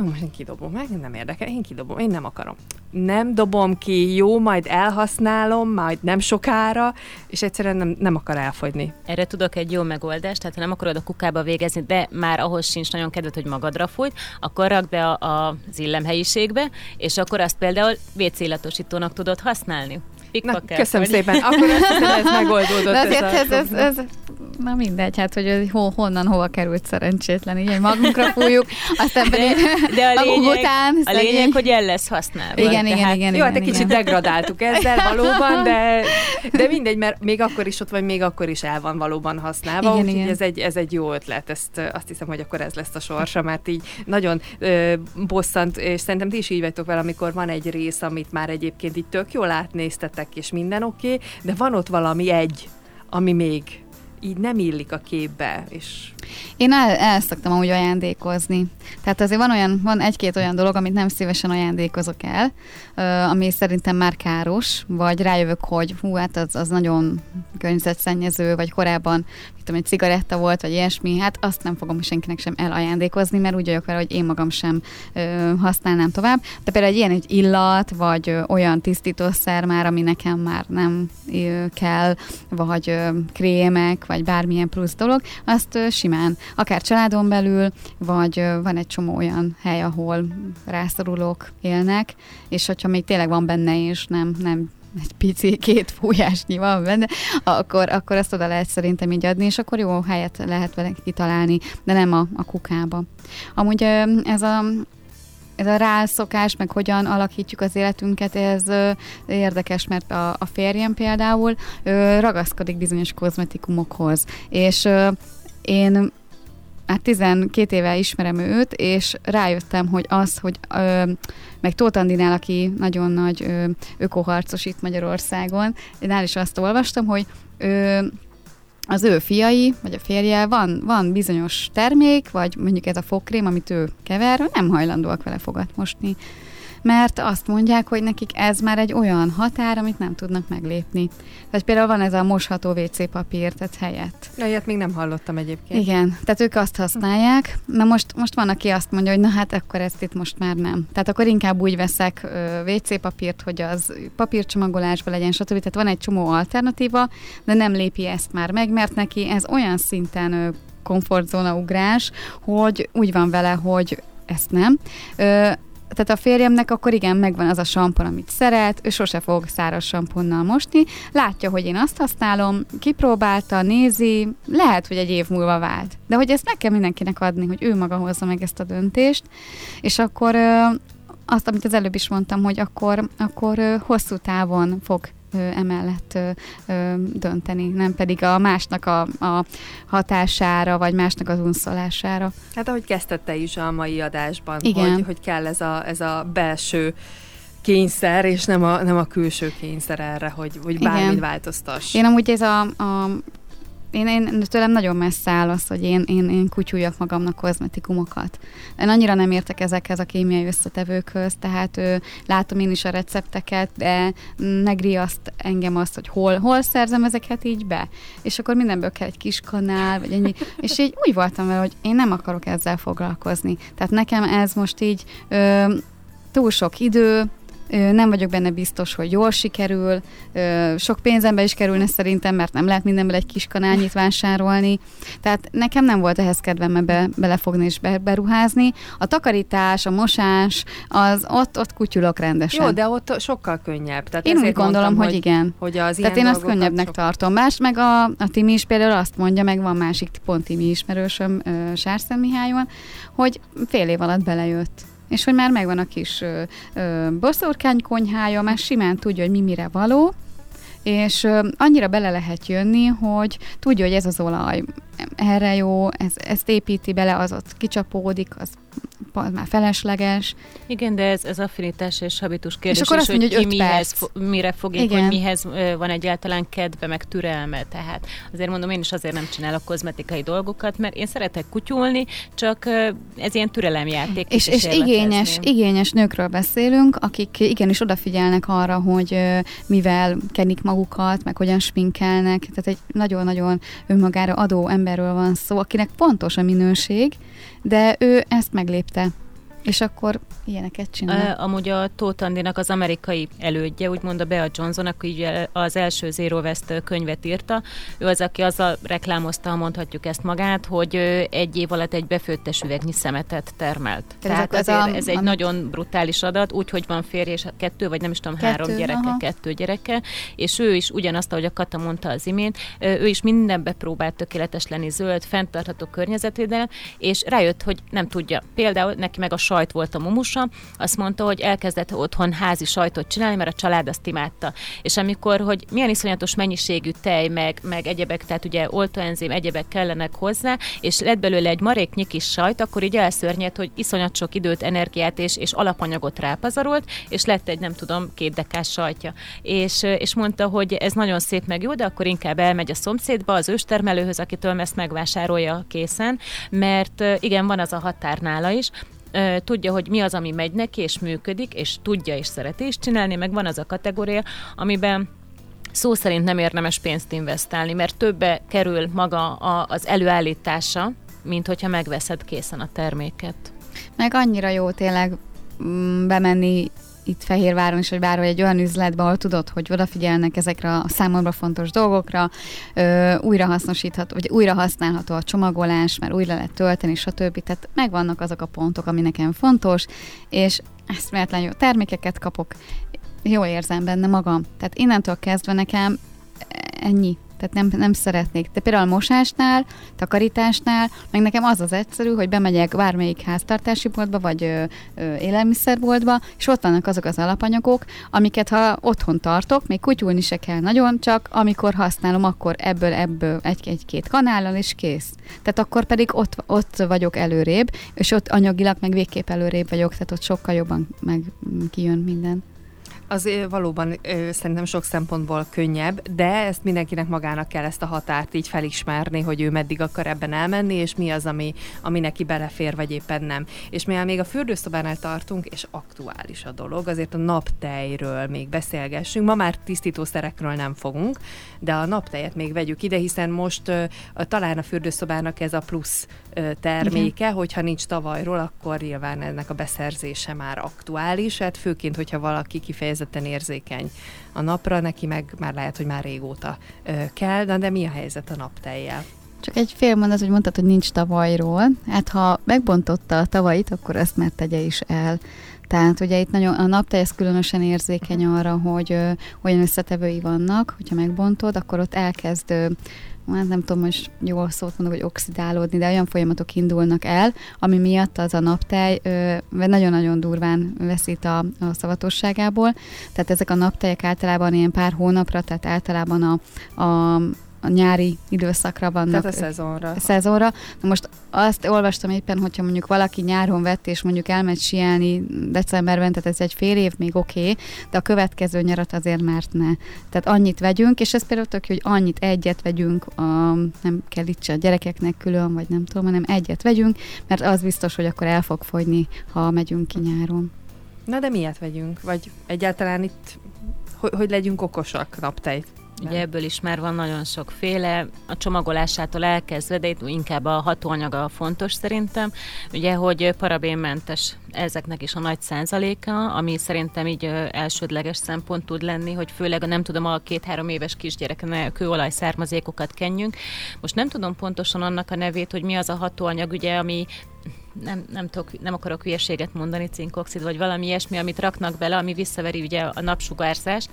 most én kidobom meg, nem érdekel, én kidobom, én nem akarom. Nem dobom ki, jó, majd elhasználom, majd nem sokára, és egyszerűen nem, nem akar elfogyni. Erre tudok egy jó megoldást, tehát ha nem akarod a kukába végezni, de már ahhoz sincs nagyon kedved, hogy magadra fújt, akkor rakd be a, a, az illemhelyiségbe, és akkor azt például WC tudod használni. Na, köszönöm vagy. szépen. Akkor azt hiszem, ez megoldódott. De azért ez, ez, ez, ez, na mindegy, hát hogy hol, honnan hova került szerencsétlen, így, hogy magunkra fújjuk, aztán pedig de a lényeg, után, a lényeg, hogy el lesz használva. Igen, igen, igen, igen. Jó, hát egy kicsit degradáltuk ezzel <laughs> valóban, de, de mindegy, mert még akkor is ott vagy, még akkor is el van valóban használva, igen, úgyhogy ez egy, ez egy jó ötlet. Ezt azt hiszem, hogy akkor ez lesz a sorsa, mert így nagyon ö, bosszant, és szerintem ti is így vagytok vele, amikor van egy rész, amit már egyébként így tök jól átnéztetek, jöttek, és minden oké, okay, de van ott valami egy, ami még így nem illik a képbe, és... Én el, el szoktam amúgy ajándékozni. Tehát azért van olyan, van egy-két olyan dolog, amit nem szívesen ajándékozok el, ami szerintem már káros, vagy rájövök, hogy hú, hát az, az nagyon környezetszennyező, vagy korábban tudom, egy cigaretta volt, vagy ilyesmi, hát azt nem fogom senkinek sem elajándékozni, mert úgy vagyok vele, hogy én magam sem ö, használnám tovább. De például egy ilyen egy illat, vagy ö, olyan tisztítószer már, ami nekem már nem ö, kell, vagy ö, krémek, vagy bármilyen plusz dolog, azt ö, simán, akár családon belül, vagy van egy csomó olyan hely, ahol rászorulók élnek, és hogyha még tényleg van benne, és nem, nem egy pici, két fújásnyi van benne, akkor, akkor azt oda lehet szerintem így adni, és akkor jó helyet lehet vele kitalálni, de nem a, a kukába. Amúgy ez a ez a rászokás, meg hogyan alakítjuk az életünket, ez ö, érdekes, mert a, a férjem például ö, ragaszkodik bizonyos kozmetikumokhoz, és ö, én már 12 éve ismerem őt, és rájöttem, hogy az, hogy ö, meg Tóth Andinál, aki nagyon nagy ö, ökoharcos itt Magyarországon, én is azt olvastam, hogy ö, az ő fiai, vagy a férje, van, van bizonyos termék, vagy mondjuk ez a fogkrém, amit ő kever, nem hajlandóak vele fogat mosni mert azt mondják, hogy nekik ez már egy olyan határ, amit nem tudnak meglépni. Tehát például van ez a mosható WC papír, tehát helyett. Ja, ilyet még nem hallottam egyébként. Igen, tehát ők azt használják. Na most, most van, aki azt mondja, hogy na hát akkor ezt itt most már nem. Tehát akkor inkább úgy veszek WC papírt, hogy az papírcsomagolásba legyen, stb. Tehát van egy csomó alternatíva, de nem lépi ezt már meg, mert neki ez olyan szinten komfortzóna ugrás, hogy úgy van vele, hogy ezt nem. Ö, tehát a férjemnek akkor igen, megvan az a sampon, amit szeret, ő sose fog száraz samponnal mosni, látja, hogy én azt használom, kipróbálta, nézi, lehet, hogy egy év múlva vált. De hogy ezt meg kell mindenkinek adni, hogy ő maga hozza meg ezt a döntést, és akkor azt, amit az előbb is mondtam, hogy akkor, akkor hosszú távon fog emellett dönteni, nem pedig a másnak a, a hatására, vagy másnak az unszolására. Hát ahogy kezdette is a mai adásban, Igen. Hogy, hogy kell ez a, ez a belső kényszer, és nem a, nem a külső kényszer erre, hogy, hogy bármit változtass. Én amúgy ez a, a én, én tőlem nagyon messze áll az, hogy én, én, én kutyuljak magamnak kozmetikumokat. Én annyira nem értek ezekhez a kémiai összetevőkhöz, tehát ő, látom én is a recepteket, de megriaszt engem azt, hogy hol, hol szerzem ezeket így be. És akkor mindenből kell egy kis kanál, vagy ennyi. <laughs> És így úgy voltam vele, hogy én nem akarok ezzel foglalkozni. Tehát nekem ez most így ö, túl sok idő, nem vagyok benne biztos, hogy jól sikerül, sok pénzembe is kerülne szerintem, mert nem lehet mindenből egy kis kanálnyit vásárolni. Tehát nekem nem volt ehhez kedvem ebbe belefogni és beruházni. A takarítás, a mosás, az ott, ott kutyulok rendesen. Jó, de ott sokkal könnyebb. Tehát én úgy gondolom, mondtam, hogy, hogy igen. Hogy az Tehát én azt könnyebbnek sok... tartom. Más meg a, a Timi is például azt mondja, meg van másik pont Timi ismerősöm, Sárszem Mihályon, hogy fél év alatt belejött és hogy már megvan a kis boszorkány konyhája, már simán tudja, hogy mi mire való, és annyira bele lehet jönni, hogy tudja, hogy ez az olaj erre jó, ez, ezt építi bele, az ott kicsapódik, az az már felesleges. Igen, de ez, ez affinitás és habitus kérdés, és, akkor azt mondja, hogy, hogy mihez, fo- mire fogik, Igen. hogy mihez van egyáltalán kedve, meg türelme. Tehát azért mondom, én is azért nem csinálok kozmetikai dolgokat, mert én szeretek kutyulni, csak ez ilyen türelemjáték. És, és igényes, igényes nőkről beszélünk, akik igenis odafigyelnek arra, hogy mivel kenik magukat, meg hogyan sminkelnek. Tehát egy nagyon-nagyon önmagára adó emberről van szó, akinek fontos a minőség, de ő ezt meglépte. És akkor ilyeneket csinál. Amúgy a Tóth Andinak az amerikai elődje, úgymond a Bea Johnson, aki az első Zero West könyvet írta. Ő az, aki azzal reklámozta, mondhatjuk ezt magát, hogy egy év alatt egy befőttes üvegnyi szemetet termelt. Tehát, Tehát ez, a, ez egy amit... nagyon brutális adat, úgyhogy van férj és kettő, vagy nem is tudom, kettő, három gyereke, aha. kettő gyereke, és ő is ugyanazt, ahogy a Kata mondta az imént, ő is mindenbe próbált tökéletes lenni, zöld, fenntartható környezetvédelem, és rájött, hogy nem tudja. Például neki meg a sajt volt a mumusa, azt mondta, hogy elkezdett otthon házi sajtot csinálni, mert a család azt imádta. És amikor, hogy milyen iszonyatos mennyiségű tej, meg, meg egyebek, tehát ugye oltóenzém, egyebek kellenek hozzá, és lett belőle egy maréknyi kis sajt, akkor így elszörnyed, hogy iszonyat sok időt, energiát és, és alapanyagot rápazarolt, és lett egy, nem tudom, két dekás sajtja. És, és mondta, hogy ez nagyon szép meg jó, de akkor inkább elmegy a szomszédba, az őstermelőhöz, akitől ezt megvásárolja készen, mert igen, van az a határ nála is, tudja, hogy mi az, ami megy neki, és működik, és tudja, és szereti is csinálni, meg van az a kategória, amiben szó szerint nem érdemes pénzt investálni, mert többe kerül maga a, az előállítása, mint hogyha megveszed készen a terméket. Meg annyira jó tényleg mm, bemenni itt Fehérváron is, vagy bárhol egy olyan üzletben, ahol tudod, hogy odafigyelnek ezekre a számomra fontos dolgokra, ö, újra hasznosítható, vagy újra használható a csomagolás, mert újra lehet tölteni, stb. Tehát megvannak azok a pontok, ami nekem fontos, és eszméletlen jó termékeket kapok, jól érzem benne magam. Tehát innentől kezdve nekem ennyi. Tehát nem, nem szeretnék. De például mosásnál, takarításnál, meg nekem az az egyszerű, hogy bemegyek bármelyik háztartási boltba, vagy ö, ö, élelmiszerboltba, és ott vannak azok az alapanyagok, amiket ha otthon tartok, még kutyulni se kell nagyon, csak amikor használom, akkor ebből, ebből egy-két kanállal, és kész. Tehát akkor pedig ott, ott vagyok előrébb, és ott anyagilag meg végképp előrébb vagyok, tehát ott sokkal jobban meg kijön minden az valóban szerintem sok szempontból könnyebb, de ezt mindenkinek magának kell ezt a határt így felismerni, hogy ő meddig akar ebben elmenni, és mi az, ami, ami neki belefér, vagy éppen nem. És mivel még a fürdőszobánál tartunk, és aktuális a dolog, azért a naptejről még beszélgessünk. Ma már tisztítószerekről nem fogunk, de a naptejet még vegyük ide, hiszen most uh, talán a fürdőszobának ez a plusz uh, terméke, Igen. hogyha nincs tavalyról, akkor nyilván ennek a beszerzése már aktuális, hát főként, hogyha valaki kifejezett kifejezetten érzékeny a napra, neki meg már lehet, hogy már régóta kell, de, de mi a helyzet a naptejjel? Csak egy fél mondat, hogy mondtad, hogy nincs tavalyról. Hát ha megbontotta a tavait, akkor ezt már tegye is el. Tehát ugye itt nagyon, a naptej ez különösen érzékeny arra, hogy ö, olyan összetevői vannak, hogyha megbontod, akkor ott elkezd ö, hát nem tudom most jól szót mondok, hogy oxidálódni, de olyan folyamatok indulnak el, ami miatt az a naptej nagyon-nagyon durván veszít a, a szavatosságából. Tehát ezek a naptejek általában ilyen pár hónapra, tehát általában a, a a nyári időszakra vannak. Tehát a szezonra. A szezonra. Na most azt olvastam éppen, hogyha mondjuk valaki nyáron vett, és mondjuk elmegy sielni decemberben, tehát ez egy fél év még oké, okay, de a következő nyarat azért már ne. Tehát annyit vegyünk, és ez például tök, hogy annyit egyet vegyünk, a, nem kell itt a gyerekeknek külön, vagy nem tudom, hanem egyet vegyünk, mert az biztos, hogy akkor el fog fogyni, ha megyünk ki nyáron. Na de miért vegyünk? Vagy egyáltalán itt, hogy, hogy legyünk okosak naptejt? Ugye ebből is már van nagyon sokféle, a csomagolásától elkezdve, de itt inkább a hatóanyaga fontos szerintem, ugye, hogy parabénmentes ezeknek is a nagy százaléka, ami szerintem így elsődleges szempont tud lenni, hogy főleg a nem tudom, a két-három éves kisgyereknek kőolaj származékokat kenjünk. Most nem tudom pontosan annak a nevét, hogy mi az a hatóanyag, ugye, ami nem, nem, tudok, nem akarok hülyeséget mondani, cinkoxid, vagy valami ilyesmi, amit raknak bele, ami visszaveri ugye a napsugárzást,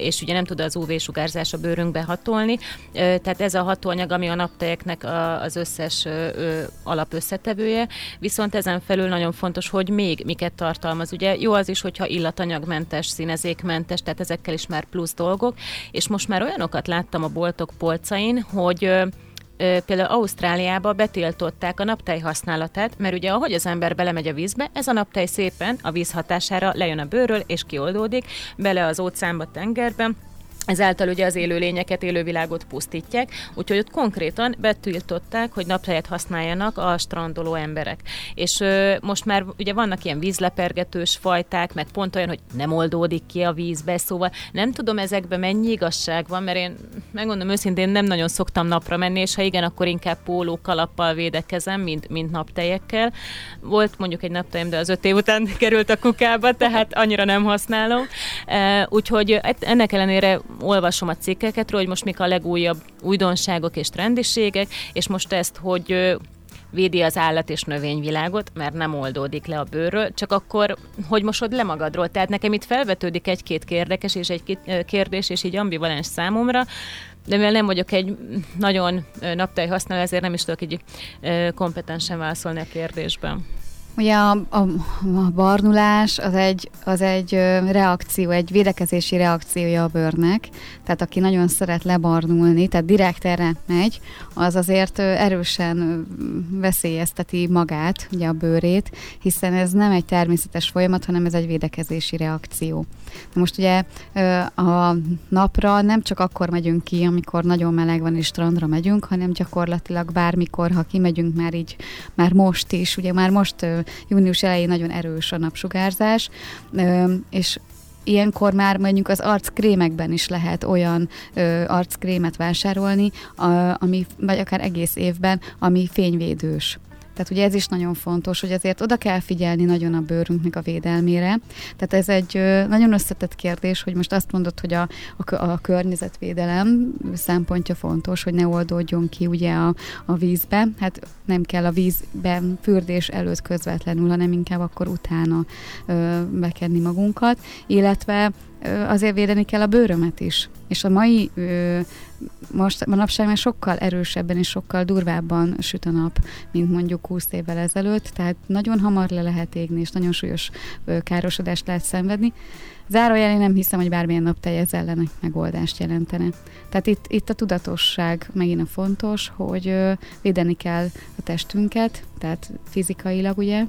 és ugye nem tud az UV-sugárzás a bőrünkbe hatolni. Tehát ez a hatóanyag, ami a naptejeknek az összes alapösszetevője, viszont ezen felül nagyon fontos, hogy még miket tartalmaz. Ugye jó az is, hogyha illatanyagmentes, színezékmentes, tehát ezekkel is már plusz dolgok, és most már olyanokat láttam a boltok polcain, hogy például Ausztráliába betiltották a naptej használatát, mert ugye ahogy az ember belemegy a vízbe, ez a naptej szépen a víz hatására lejön a bőrről és kioldódik bele az óceánba, tengerbe, Ezáltal ugye az élőlényeket, élővilágot pusztítják, úgyhogy ott konkrétan betiltották, hogy naptejet használjanak a strandoló emberek. És ö, most már ugye vannak ilyen vízlepergetős fajták, meg pont olyan, hogy nem oldódik ki a vízbe, szóval nem tudom ezekben mennyi igazság van, mert én megmondom őszintén nem nagyon szoktam napra menni, és ha igen, akkor inkább póló kalappal védekezem, mint, mint naptejekkel. Volt mondjuk egy naptejem, de az öt év után <laughs> került a kukába, tehát annyira nem használom. Úgyhogy ennek ellenére olvasom a cikkeket, hogy most mik a legújabb újdonságok és trendiségek, és most ezt, hogy védi az állat és növényvilágot, mert nem oldódik le a bőrről, csak akkor, hogy mosod le magadról. Tehát nekem itt felvetődik egy-két kérdekes és egy kérdés, és így ambivalens számomra, de mivel nem vagyok egy nagyon naptály használó, ezért nem is tudok így kompetensen válaszolni a kérdésben. Ugye a, a, a barnulás az egy, az egy reakció, egy védekezési reakciója a bőrnek, tehát aki nagyon szeret lebarnulni, tehát direkt erre megy, az azért erősen veszélyezteti magát, ugye a bőrét, hiszen ez nem egy természetes folyamat, hanem ez egy védekezési reakció. Na most ugye a napra nem csak akkor megyünk ki, amikor nagyon meleg van és strandra megyünk, hanem gyakorlatilag bármikor, ha kimegyünk már így, már most is, ugye már most június elején nagyon erős a napsugárzás, és ilyenkor már mondjuk az arckrémekben is lehet olyan ö, arckrémet vásárolni, a, ami, vagy akár egész évben, ami fényvédős. Tehát ugye ez is nagyon fontos, hogy azért oda kell figyelni nagyon a bőrünknek a védelmére. Tehát ez egy nagyon összetett kérdés, hogy most azt mondod, hogy a, a, a környezetvédelem szempontja fontos, hogy ne oldódjon ki ugye a, a vízbe. Hát nem kell a vízben fürdés előtt közvetlenül, hanem inkább akkor utána ö, bekenni magunkat. Illetve azért védeni kell a bőrömet is. És a mai, most manapság már sokkal erősebben és sokkal durvábban süt a nap, mint mondjuk 20 évvel ezelőtt, tehát nagyon hamar le lehet égni, és nagyon súlyos károsodást lehet szenvedni. Zárójel én nem hiszem, hogy bármilyen naptej ez ellen megoldást jelentene. Tehát itt, itt a tudatosság megint a fontos, hogy védeni kell a testünket, tehát fizikailag ugye,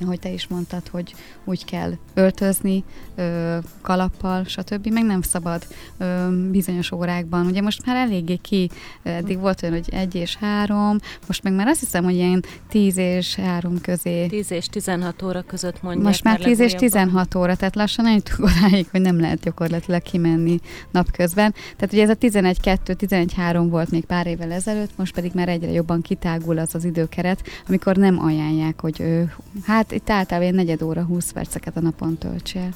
ahogy te is mondtad, hogy úgy kell öltözni, ö, kalappal, stb. Meg nem szabad ö, bizonyos órákban. Ugye most már eléggé ki, eddig volt olyan, hogy egy és három, most meg már azt hiszem, hogy ilyen tíz és három közé. Tíz és tizenhat óra között mondják. Most már tíz és tizenhat óra, tehát lassan eljutunk odáig, hogy nem lehet gyakorlatilag kimenni napközben. Tehát ugye ez a 11-2, 11-3 volt még pár évvel ezelőtt, most pedig már egyre jobban kitágul az az időkeret, amikor nem ajánlják, hogy ő, hát itt általában negyed óra, 20 perceket a napon töltsél.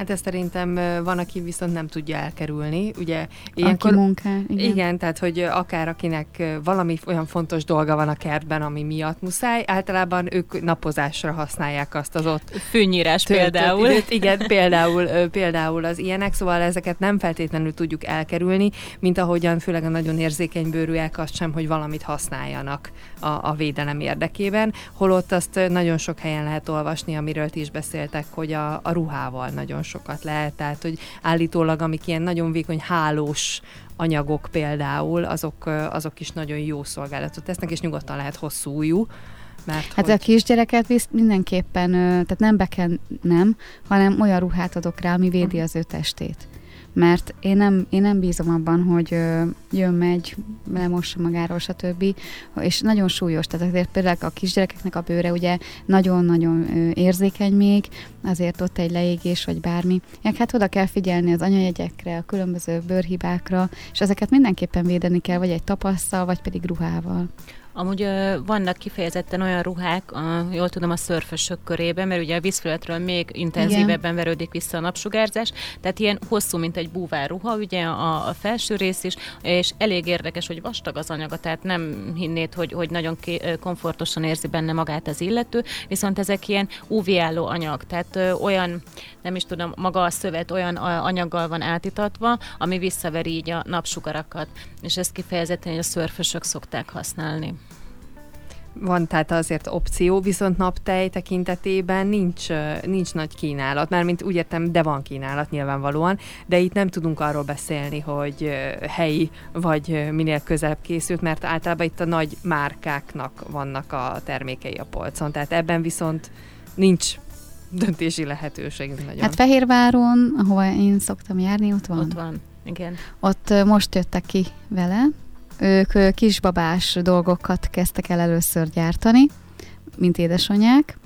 Hát ezt szerintem van, aki viszont nem tudja elkerülni. Ugye, ilyenkor, aki munkál, igen. igen, tehát hogy akár akinek valami olyan fontos dolga van a kertben, ami miatt muszáj, általában ők napozásra használják azt az ott. Fűnyírás például. Időt, igen, például, például az ilyenek, szóval ezeket nem feltétlenül tudjuk elkerülni, mint ahogyan főleg a nagyon érzékeny bőrűek azt sem, hogy valamit használjanak a, a védelem érdekében, holott azt nagyon sok helyen lehet olvasni, amiről ti is beszéltek, hogy a, a ruhával nagyon sokat lehet, tehát hogy állítólag amik ilyen nagyon vékony hálós anyagok például, azok, azok is nagyon jó szolgálatot tesznek, és nyugodtan lehet hosszú újú. Mert hát hogy... a kisgyereket visz mindenképpen, tehát nem beken nem, hanem olyan ruhát adok rá, ami védi uh-huh. az ő testét mert én nem, én nem bízom abban, hogy jön, megy, lemossa magáról, stb. És nagyon súlyos, tehát azért például a kisgyerekeknek a bőre ugye nagyon-nagyon érzékeny még, azért ott egy leégés, vagy bármi. Ilyen, hát oda kell figyelni az anyajegyekre, a különböző bőrhibákra, és ezeket mindenképpen védeni kell, vagy egy tapasszal, vagy pedig ruhával. Amúgy vannak kifejezetten olyan ruhák, a, jól tudom, a szörfösök körében, mert ugye a vízfelületről még intenzívebben verődik vissza a napsugárzás, tehát ilyen hosszú, mint egy búvár ruha, ugye a, a felső rész is, és elég érdekes, hogy vastag az anyaga, tehát nem hinnéd, hogy, hogy nagyon ké, komfortosan érzi benne magát az illető, viszont ezek ilyen UV-álló anyag, tehát ö, olyan, nem is tudom, maga a szövet olyan anyaggal van átitatva, ami visszaveri így a napsugarakat, és ezt kifejezetten a szörfösök szokták használni. Van tehát azért opció, viszont naptej tekintetében nincs, nincs nagy kínálat, mert mint úgy értem, de van kínálat nyilvánvalóan, de itt nem tudunk arról beszélni, hogy helyi vagy minél közelebb készült, mert általában itt a nagy márkáknak vannak a termékei a polcon, tehát ebben viszont nincs döntési lehetőség nagyon. Hát Fehérváron, ahova én szoktam járni, ott van. Ott van, igen. Ott most jöttek ki vele, ők kisbabás dolgokat kezdtek el először gyártani, mint édesanyák,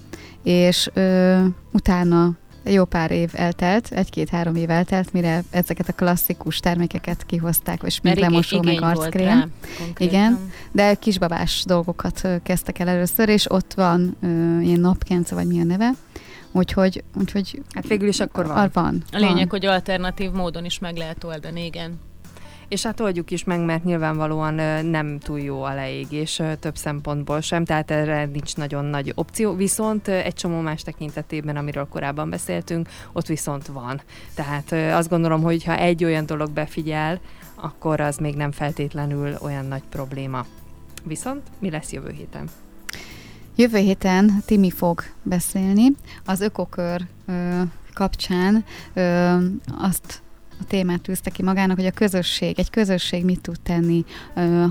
és ö, utána jó pár év eltelt, egy-két-három év eltelt, mire ezeket a klasszikus termékeket kihozták, vagy sminklemosó, meg arckrém. Igen, de kisbabás dolgokat kezdtek el először, és ott van ö, ilyen napkence, vagy mi a neve, Úgyhogy, úgyhogy... Hát végül is akkor van. van a lényeg, van. hogy alternatív módon is meg lehet oldani, igen és hát oldjuk is meg, mert nyilvánvalóan nem túl jó a leégés több szempontból sem, tehát erre nincs nagyon nagy opció, viszont egy csomó más tekintetében, amiről korábban beszéltünk, ott viszont van. Tehát azt gondolom, hogy ha egy olyan dolog befigyel, akkor az még nem feltétlenül olyan nagy probléma. Viszont mi lesz jövő héten? Jövő héten Timi fog beszélni. Az ökokör ö, kapcsán ö, azt a témát tűzte ki magának, hogy a közösség, egy közösség mit tud tenni,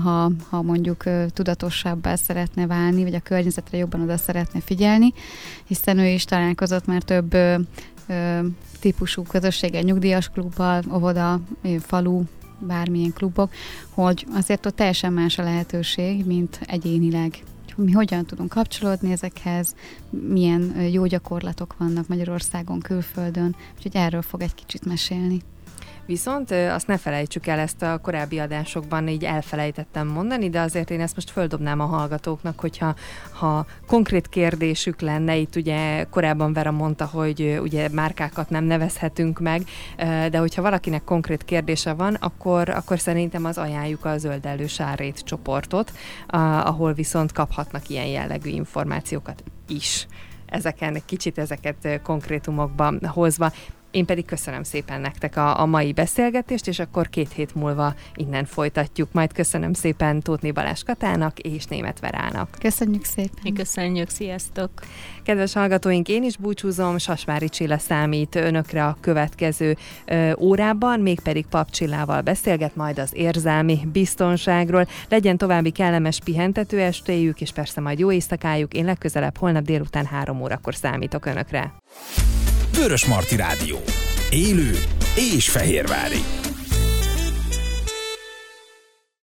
ha, ha mondjuk tudatosabbá szeretne válni, vagy a környezetre jobban oda szeretne figyelni, hiszen ő is találkozott már több típusú közösséggel, nyugdíjas klubbal, óvoda, falu, bármilyen klubok, hogy azért ott teljesen más a lehetőség, mint egyénileg mi hogyan tudunk kapcsolódni ezekhez, milyen jó gyakorlatok vannak Magyarországon, külföldön, úgyhogy erről fog egy kicsit mesélni. Viszont azt ne felejtsük el, ezt a korábbi adásokban így elfelejtettem mondani, de azért én ezt most földobnám a hallgatóknak, hogyha ha konkrét kérdésük lenne, itt ugye korábban Vera mondta, hogy ugye márkákat nem nevezhetünk meg, de hogyha valakinek konkrét kérdése van, akkor, akkor szerintem az ajánljuk a Zöld Sárét csoportot, ahol viszont kaphatnak ilyen jellegű információkat is. Ezeken, kicsit ezeket konkrétumokba hozva Én pedig köszönöm szépen nektek a, a mai beszélgetést, és akkor két hét múlva innen folytatjuk. Majd köszönöm szépen Tótni Balázs Katának és Német Verának. Köszönjük szépen. Mi köszönjük, sziasztok! Kedves hallgatóink, én is búcsúzom, Sasvári Csilla számít önökre a következő ö, órában, mégpedig Pap Csillával beszélget majd az érzelmi biztonságról. Legyen további kellemes pihentető estéjük, és persze majd jó éjszakájuk. Én legközelebb holnap délután három órakor számítok önökre. Vörös Marti Rádió. Élő és fehérvári.